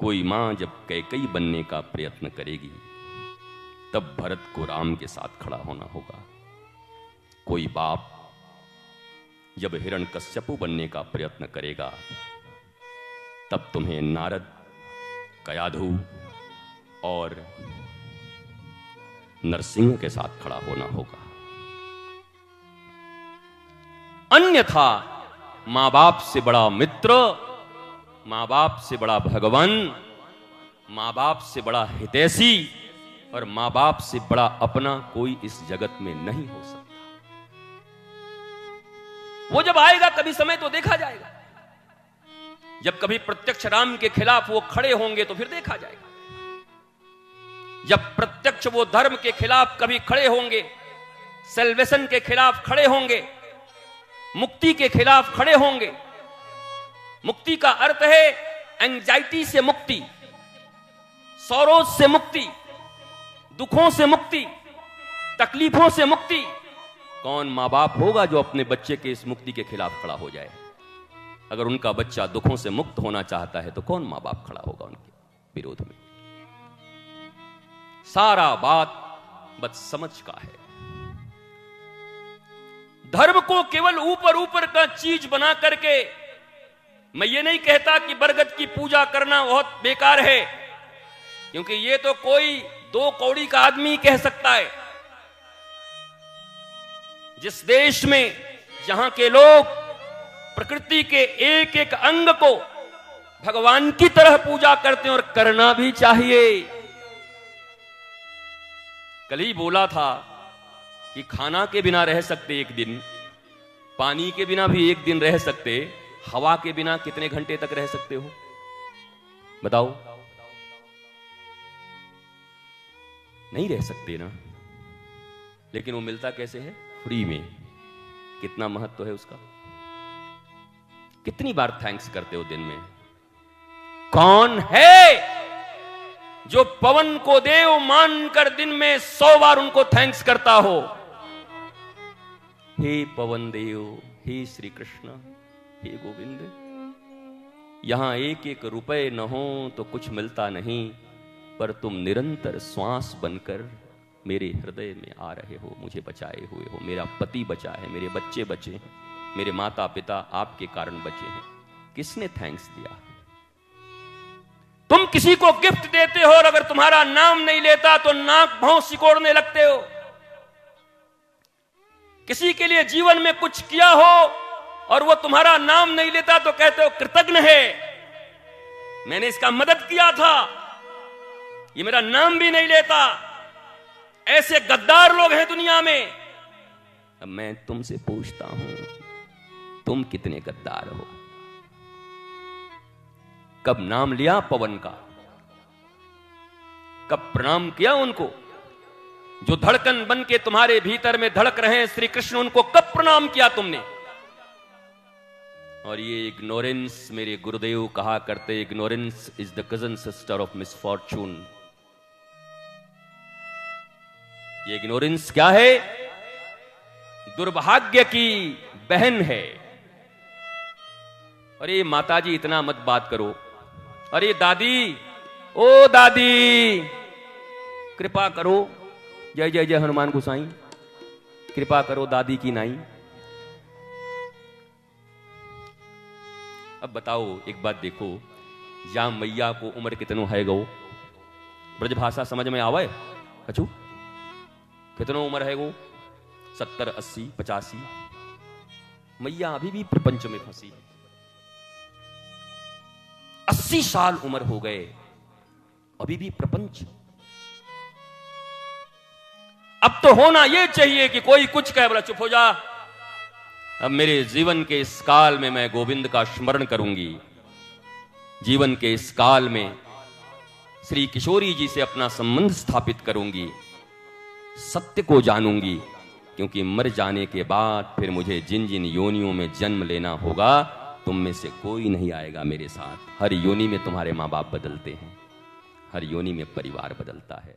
कोई माँ जब कैकई बनने का प्रयत्न करेगी, तब भरत को राम के साथ खड़ा होना होगा। कोई बाप जब हिरण कश्यपु बनने का प्रयत्न करेगा, तब तुम्हें नारद, कयाधु और नरसिंह के साथ खड़ा होना होगा। अन्यथा माँ बाप से बड़ा मित्र माँ बाप से बड़ा भगवान माँ बाप से बड़ा हितैषी और माँ बाप से बड़ा अपना कोई इस जगत में नहीं हो सकता। वो जब आएगा, कभी समय तो देखा जाएगा। जब कभी प्रत्यक्ष राम के खिलाफ वो खड़े होंगे तो फिर देखा जाएगा। जब प्रत्यक्ष वो धर्म के खिलाफ कभी खड़े होंगे सेल्वेशन के खिलाफ खड़े होंगे, मुक्ति के खिलाफ खड़े होंगे मुक्ति का अर्थ है एंजाइटी से मुक्ति सौरोज से मुक्ति, दुखों से मुक्ति, तकलीफों से मुक्ति। कौन माँ बाप होगा जो अपने बच्चे के इस मुक्ति के खिलाफ खड़ा हो जाए? अगर उनका बच्चा दुखों से मुक्त होना चाहता है तो कौन माँ बाप खड़ा होगा उनके विरोध में? सारा बात बद समझ का है। धर्म को केवल ऊपर ऊपर का चीज़ बना करके मैं ये नहीं कहता कि बरगद की पूजा करना बहुत बेकार है, क्योंकि ये तो कोई दो कौड़ी का आदमी कह सकता है। जिस देश में जहाँ के लोग प्रकृति के एक एक अंग को भगवान की तरह पूजा करते हैं और करना भी चाहिए। कल ही बोला था कि खाना के बिना रह सकते एक दिन, पानी के बिना भी एक दिन रह सकते हवा के बिना कितने घंटे तक रह सकते हो? बताओ। नहीं रह सकते ना। लेकिन वो मिलता कैसे है? फ्री में। कितना महत्व है उसका? कितनी बार थैंक्स करते हो दिन में? कौन है जो पवन को देव मानकर दिन में सौ बार उनको थैंक्स करता हो? हे पवन देव, हे श्री कृष्ण। हे गोविंद, यहाँ एक एक रुपए न हो तो कुछ मिलता नहीं, पर तुम निरंतर श्वास बनकर मेरे हृदय में आ रहे हो, मुझे बचाए हुए हो। मेरा पति बचा है, मेरे बच्चे बचे हैं, मेरे माता पिता आपके कारण बचे हैं। किसने थैंक्स दिया? तुम किसी को गिफ्ट देते हो और अगर तुम्हारा नाम नहीं लेता तो नाक भाव सिकोड़ने लगते हो। किसी के लिए जीवन में कुछ किया हो और वो तुम्हारा नाम नहीं लेता तो कहते हो कृतज्ञ है। मैंने इसका मदद किया था। ये मेरा नाम भी नहीं लेता। ऐसे गद्दार लोग हैं दुनिया में। अब मैं तुमसे पूछता हूँ, तुम कितने गद्दार हो? कब नाम लिया पवन का? कब प्रणाम किया उनको? जो धड़कन बन के तुम्हारे भीतर में धड़क रहे हैं, श्री कृष्ण, उनको कब प्रणाम किया तुमने? और ये इग्नोरेंस मेरे गुरुदेव कहा करते ignorance is the cousin sister of misfortune ये इग्नोरेंस क्या है? दुर्भाग्य की बहन है। अरे माताजी, इतना मत बात करो। अरे दादी, ओ दादी, कृपा करो। जय जय जय हनुमान गुसाई। कृपा करो दादी की नाई। अब बताओ, एक बात देखो, या मैया को उम्र कितनो है गो? ब्रजभाषा समझ में आवे अचू कितनो उम्र है गो? सत्तर, अस्सी, पचासी? मैया अभी भी प्रपंच में फंसी है। अस्सी साल उम्र हो गए, अभी भी प्रपंच। अब तो होना यह चाहिए कि कोई कुछ कहे, बोला, चुप हो जा। अब मेरे जीवन के इस काल में मैं गोविंद का स्मरण करूँगी। जीवन के इस काल में श्री किशोरी जी से अपना संबंध स्थापित करूँगी। सत्य को जानूँगी, क्योंकि मर जाने के बाद फिर मुझे जिन जिन योनियों में जन्म लेना होगा, तुम में से कोई नहीं आएगा मेरे साथ। हर योनि में तुम्हारे माँ बाप बदलते हैं, हर योनि में परिवार बदलता है।